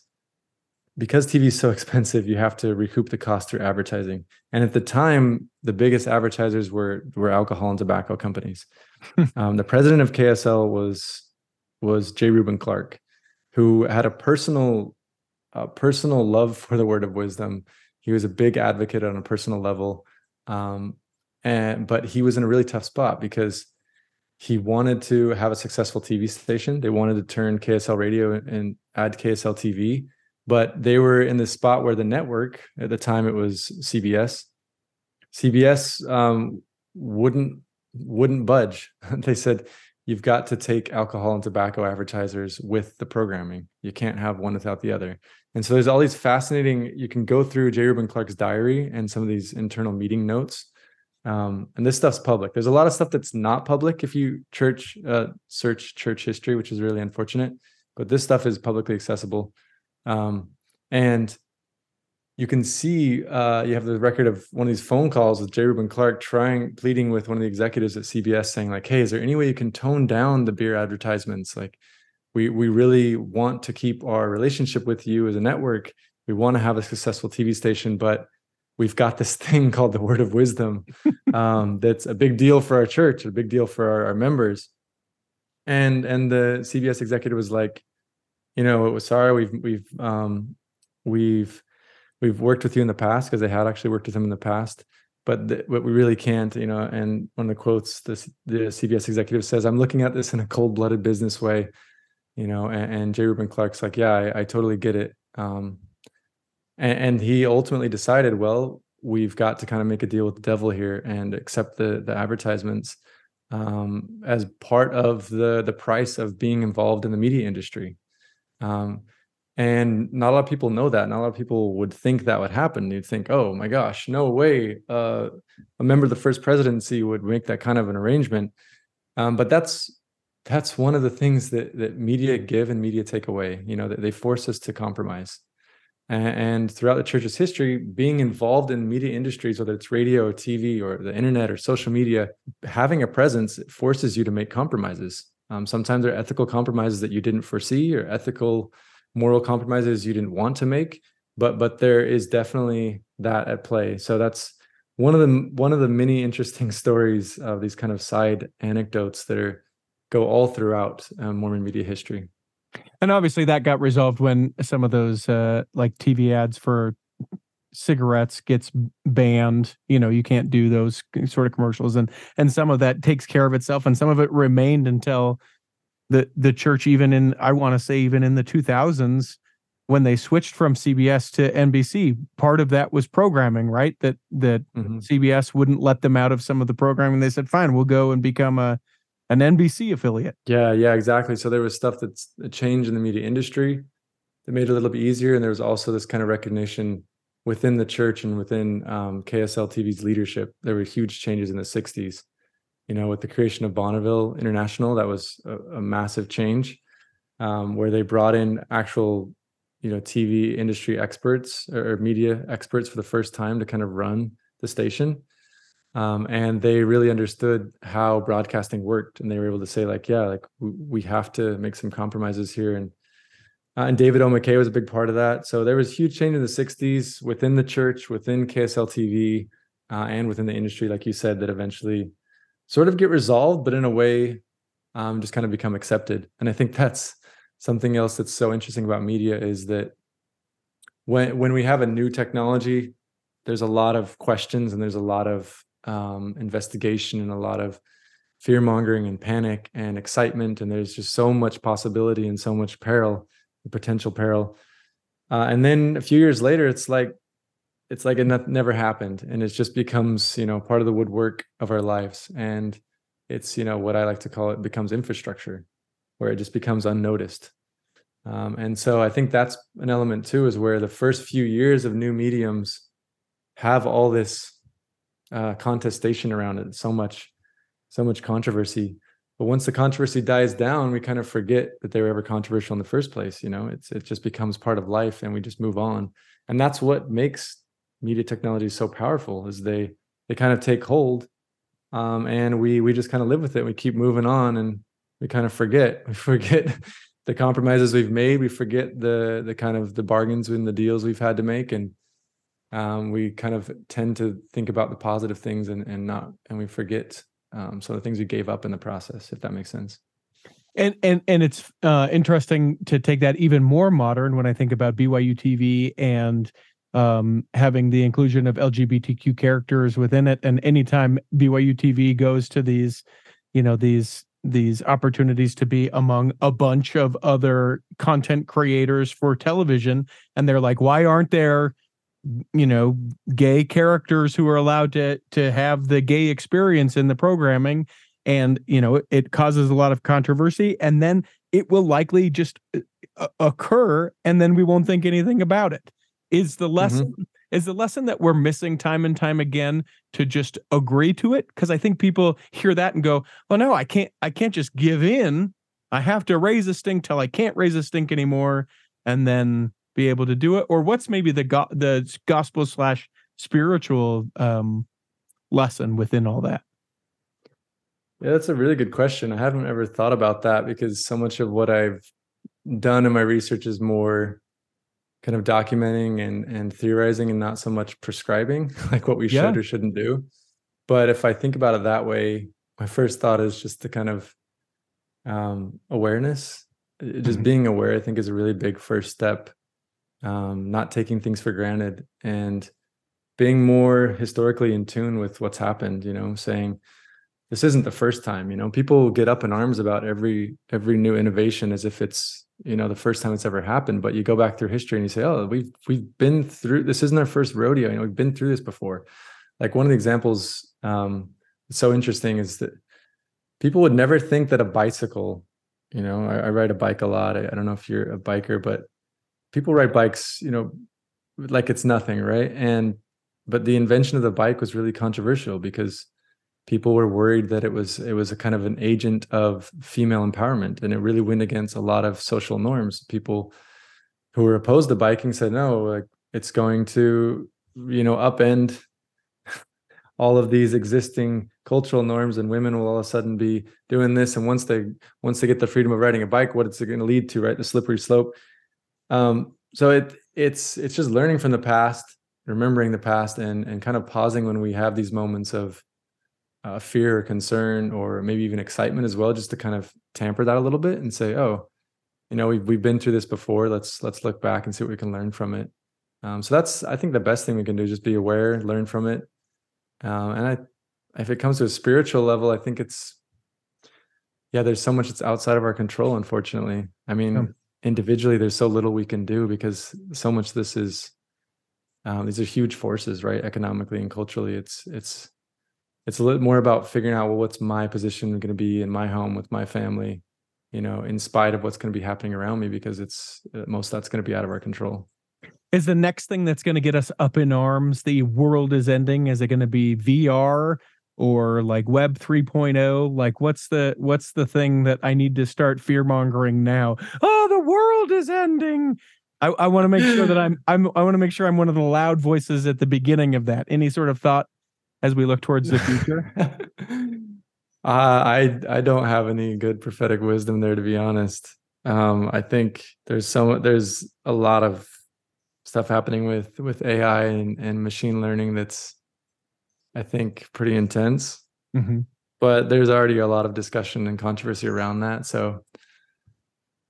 because TV is so expensive, you have to recoup the cost through advertising. And at the time, the biggest advertisers were were alcohol and tobacco companies. um, the president of KSL was was J. Reuben Clark, who had a personal a personal love for the word of wisdom. He was a big advocate on a personal level, um, and but he was in a really tough spot because he wanted to have a successful TV station. They wanted to turn KSL radio and add KSL TV but they were in the spot where the network at the time it was CBS. CBS um, wouldn't wouldn't budge. they said you've got to take alcohol and tobacco advertisers with the programming. You can't have one without the other. And so there's all these fascinating. You can go through J. Reuben Clark's diary and some of these internal meeting notes Um, and this stuff's public. There's a lot of stuff that's not public if you church uh, search church history, which is really unfortunate. But this stuff is publicly accessible, um, and you can see uh, you have the record of one of these phone calls with J. Reuben Clark trying pleading with one of the executives at CBS, saying like, "Hey, is there any way you can tone down the beer advertisements? Like, we we really want to keep our relationship with you as a network. We want to have a successful TV station, but." we've got this thing called the word of wisdom um, that's a big deal for our church a big deal for our, our, members and and the cbs executive was like you know sorry we've we've um, we've we've worked with you in the past because they had actually worked with him in the past but what we really can't you know and one of the quotes this the cbs executive says i'm looking at this in a cold-blooded business way you know and, and j. Reuben clark's like yeah i, I totally get it um, and, and he ultimately decided well we've got to kind of make a deal with the devil here and accept the the advertisements um, as part of the the price of being involved in the media industry um, and not a lot of people know that not a lot of people would think that would happen. You'd think oh my gosh no way uh, a member of the first presidency would make that kind of an arrangement. Um, but that's that's one of the things that that media give and media take away you know that they force us to compromise. And throughout the church's history being involved in media industries whether it's radio or tv or the internet or social media having a presence forces you to make compromises um, sometimes there are ethical compromises that you didn't foresee or ethical moral compromises you didn't want to make but but there is definitely that at play. So that's one of the one of the many interesting stories of these kind of side anecdotes that are go all throughout um, mormon media history. And obviously that got resolved when some of those uh like TV ads for cigarettes gets banned you know you can't do those sort of commercials and and some of that takes care of itself and some of it remained until the the church even in i want to say even in the 2000s when they switched from CBS to NBC part of that was programming right that that mm-hmm. CBS wouldn't let them out of some of the programming they said fine we'll go and become a an NBC affiliate. Yeah, yeah, exactly. So there was stuff that's a change in the media industry that made it a little bit easier, and there was also this kind of recognition within the church and within um, KSL TV's leadership. There were huge changes in the '60s. You know, with the creation of Bonneville International, that was a, a massive change, um, where they brought in actual, you know, TV industry experts or media experts for the first time to kind of run the station um, and they really understood how broadcasting worked and they were able to say like yeah like we have to make some compromises here and uh, and david o mckay was a big part of that so there was huge change in the 60s within the church within ksl tv uh, and within the industry like you said that eventually sort of get resolved but in a way um, just kind of become accepted and i think that's something else that's so interesting about media is that when when we have a new technology there's a lot of questions and there's a lot of um, investigation and a lot of fear mongering and panic and excitement. And there's just so much possibility and so much peril, potential peril. Uh, and then a few years later, it's like it's like it never happened, and it just becomes you know part of the woodwork of our lives, and it's you know what I like to call it becomes infrastructure, where it just becomes unnoticed. Um, and so I think that's an element too, is where the first few years of new mediums have all this uh, contestation around it, so much, so much controversy. But once the controversy dies down, we kind of forget that they were ever controversial in the first place. You know, it's it just becomes part of life, and we just move on. And that's what makes media technology so powerful is they they kind of take hold, um, and we we just kind of live with it. We keep moving on, and we kind of forget. We forget the compromises we've made. We forget the the kind of the bargains and the deals we've had to make, and um, we kind of tend to think about the positive things and, and not and we forget um, of the things we gave up in the process if that makes sense. And and and it's uh, interesting to take that even more modern when i think about byu tv and um, having the inclusion of lgbtq characters within it. And anytime byu tv goes to these you know these these opportunities to be among a bunch of other content creators for television and they're like why aren't there you know gay characters who are allowed to to have the gay experience in the programming. And you know it causes a lot of controversy and then it will likely just uh, occur and then we won't think anything about it. Is the lesson mm-hmm. is the lesson that we're missing time and time again to just agree to it? Because i think people hear that and go well no i can't i can't just give in. I have to raise a stink till i can't raise a stink anymore. And then be able to do it or what's maybe the go- the gospel slash spiritual um lesson within all that yeah that's a really good question i haven't ever thought about that because so much of what i've done in my research is more kind of documenting and and theorizing and not so much prescribing like what we Yeah. should or shouldn't do but if i think about it that way my first thought is just the kind of um awareness just Mhm. being aware i think is a really big first step um not taking things for granted and being more historically in tune with what's happened you know saying this isn't the first time you know? People get up in arms about every every new innovation as if it's you know the first time it's ever happened but you go back through history and you say oh we've we've been through this isn't our first rodeo you know we've been through this before. Like one of the examples um so interesting is that people would never think that a bicycle you know i, I ride a bike a lot. I, I don't know if you're a biker but people ride bikes you know like it's nothing right? And but the invention of the bike was really controversial because people were worried that it was it was a kind of an agent of female empowerment and it really went against a lot of social norms. People who were opposed to biking said no like it's going to you know upend all of these existing cultural norms and women will all of a sudden be doing this and once they once they get the freedom of riding a bike what it's going to lead to right? The slippery slope um so it it's it's just learning from the past remembering the past and and kind of pausing when we have these moments of uh, fear or concern or maybe even excitement as well just to kind of tamper that a little bit and say oh you know we've, we've been through this before. Let's let's look back and see what we can learn from it. Um, so that's i think the best thing we can do is just be aware learn from it. Um, and i if it comes to a spiritual level i think it's yeah there's so much that's outside of our control unfortunately. I mean. Individually there's so little we can do because so much this is um, these are huge forces right economically and culturally. It's it's it's a little more about figuring out well what's my position going to be in my home with my family you know in spite of what's going to be happening around me because it's uh, most that's going to be out of our control. Is the next thing that's going to get us up in arms the world is ending is it going to be vr or like web 3.0 like what's the what's the thing that i need to start fear mongering now? oh is ending. I, I want to make sure that i'm i'm i want to make sure i'm one of the loud voices at the beginning of that. Any sort of thought as we look towards the future? Uh, i i don't have any good prophetic wisdom there to be honest. Um i think there's so there's a lot of stuff happening with with ai and, and machine learning that's i think pretty intense. Mhm. but there's already a lot of discussion and controversy around that so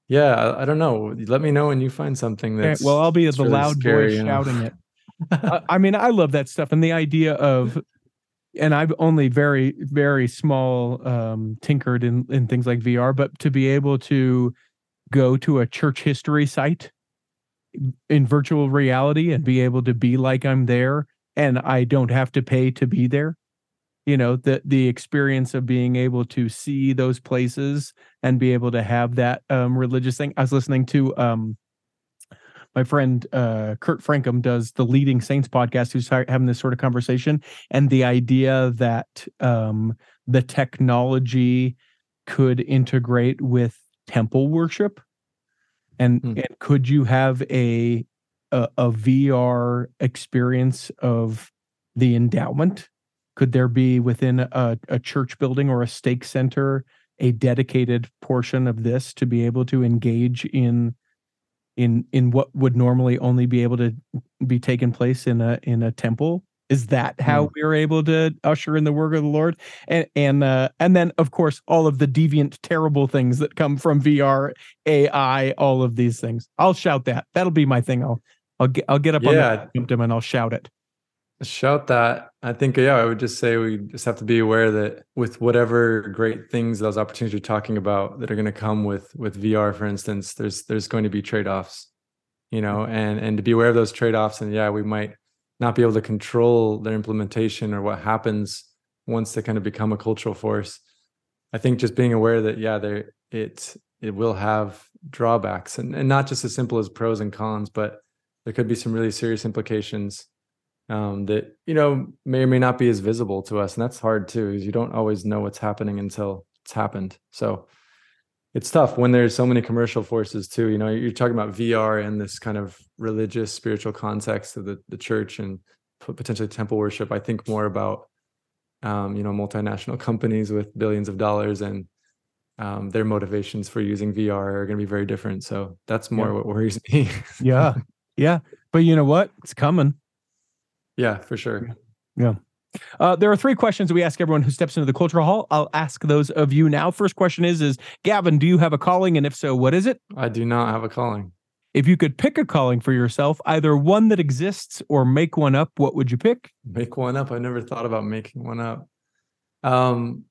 yeah i, I don't know. Let me know when you find something Okay, that's well i'll be the really loud voice shouting it. I, I mean i love that stuff and the idea of and i've only very very small um tinkered in in things like vr but to be able to go to a church history site in virtual reality and be able to be like i'm there and i don't have to pay to be there you know the the experience of being able to see those places and be able to have that um religious thing i was listening to um my friend uh, Kurt Francom does the Leading Saints podcast, who's having this sort of conversation, and the idea that um, the technology could integrate with temple worship, and Hmm. and could you have a, a a VR experience of the endowment? Could there be within a, a church building or a stake center a dedicated portion of this to be able to engage in in in what would normally only be able to be taken place in a in a temple? Is that how Hmm. we are able to usher in the work of the lord? And and uh and then of course all of the deviant terrible things that come from vr ai all of these things. I'll shout that. That'll be my thing. I'll i'll get i'll get up on Yeah. the and i'll shout it Shout that. I think, yeah, I would just say we just have to be aware that with whatever great things, those opportunities you're talking about that are going to come with with VR, for instance, there's there's going to be trade-offs, you know, mm-hmm. and and to be aware of those trade-offs. And yeah, we might not be able to control their implementation or what happens once they kind of become a cultural force. I think just being aware that yeah, there it it will have drawbacks and, and not just as simple as pros and cons, but there could be some really serious implications um, that you know may or may not be as visible to us, and that's hard too, because you don't always know what's happening until it's happened. So it's tough when there's so many commercial forces too. You know, you're talking about VR and this kind of religious, spiritual context of the the church and potentially temple worship. I think more about um, you know multinational companies with billions of dollars and um, their motivations for using VR are going to be very different. So that's more yeah. what worries me. yeah, yeah, but you know what? It's coming. Yeah, for sure. Yeah. Uh, there are three questions that we ask everyone who steps into the cultural hall. I'll ask those of you now. First question is: Is Gavin, do you have a calling, and if so, what is it? I do not have a calling. If you could pick a calling for yourself, either one that exists or make one up, what would you pick? Make one up. I never thought about making one up. Um,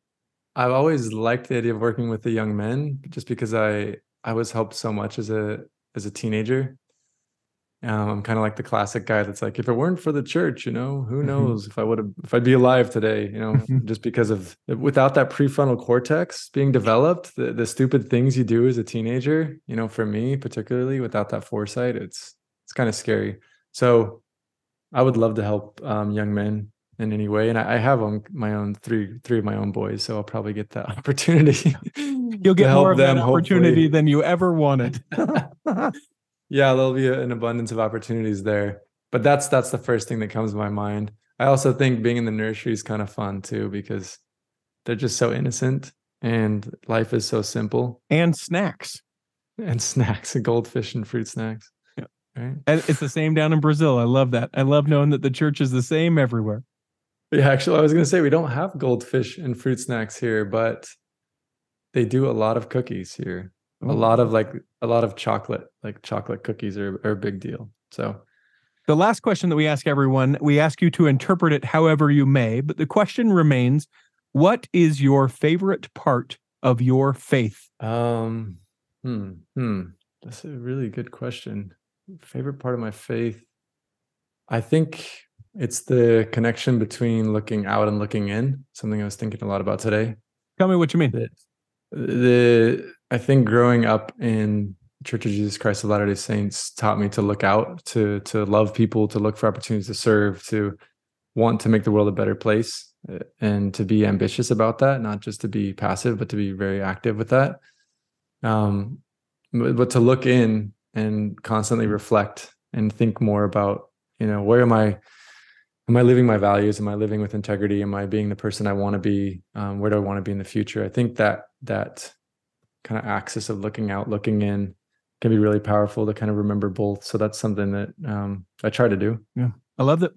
I've always liked the idea of working with the young men, just because I I was helped so much as a as a teenager um, I'm kind of like the classic guy that's like, if it weren't for the church, you know, who mm-hmm. knows if I would have, if I'd be alive today, you know, just because of without that prefrontal cortex being developed, the, the stupid things you do as a teenager, you know, for me particularly, without that foresight, it's it's kind of scary. So I would love to help um, young men in any way, and I, I have on my own three three of my own boys, so I'll probably get that opportunity. You'll get more of that opportunity hopefully. than you ever wanted yeah there'll be an abundance of opportunities there but that's that's the first thing that comes to my mind. I also think being in the nursery is kind of fun too because they're just so innocent and life is so simple. And snacks. And snacks and goldfish and fruit snacks yeah. right? And it's the same down in brazil i love that. I love knowing that the church is the same everywhere. Yeah actually i was going to say we don't have goldfish and fruit snacks here but they do a lot of cookies here a lot of like a lot of chocolate like chocolate cookies are, are a big deal so. The last question that we ask everyone we ask you to interpret it however you may but the question remains what is your favorite part of your faith? Um hmm hmm. That's a really good question. Favorite part of my faith? I think it's the connection between looking out and looking in something i was thinking a lot about today. Tell me what you mean. The, the I think growing up in Church of Jesus Christ of Latter Day Saints taught me to look out, to to love people, to look for opportunities to serve, to want to make the world a better place, uh, and to be ambitious about that, not just to be passive, but to be very active with that. Um, but to look in and constantly reflect and think more about, you know, where am I? Am I living my values? Am I living with integrity? Am I being the person I want to be? Um, where do I want to be in the future? I think that that kind of axis of looking out, looking in can be really powerful to kind of remember both. So that's something that um, I try to do. Yeah. I love that.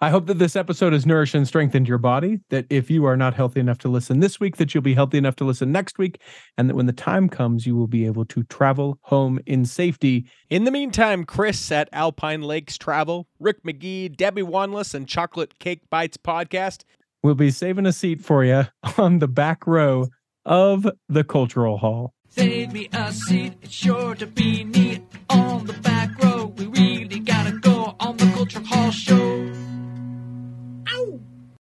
I hope that this episode has nourished and strengthened your body. That if you are not healthy enough to listen this week, that you'll be healthy enough to listen next week. And that when the time comes, you will be able to travel home in safety. In the meantime, Chris at Alpine Lakes Travel, Rick McGee, Debbie Wanless, and Chocolate Cake Bites podcast will be saving a seat for you on the back row of the Cultural Hall. Save me a seat, it's sure to be neat. On the back row, we really gotta go on the Cultural Hall show.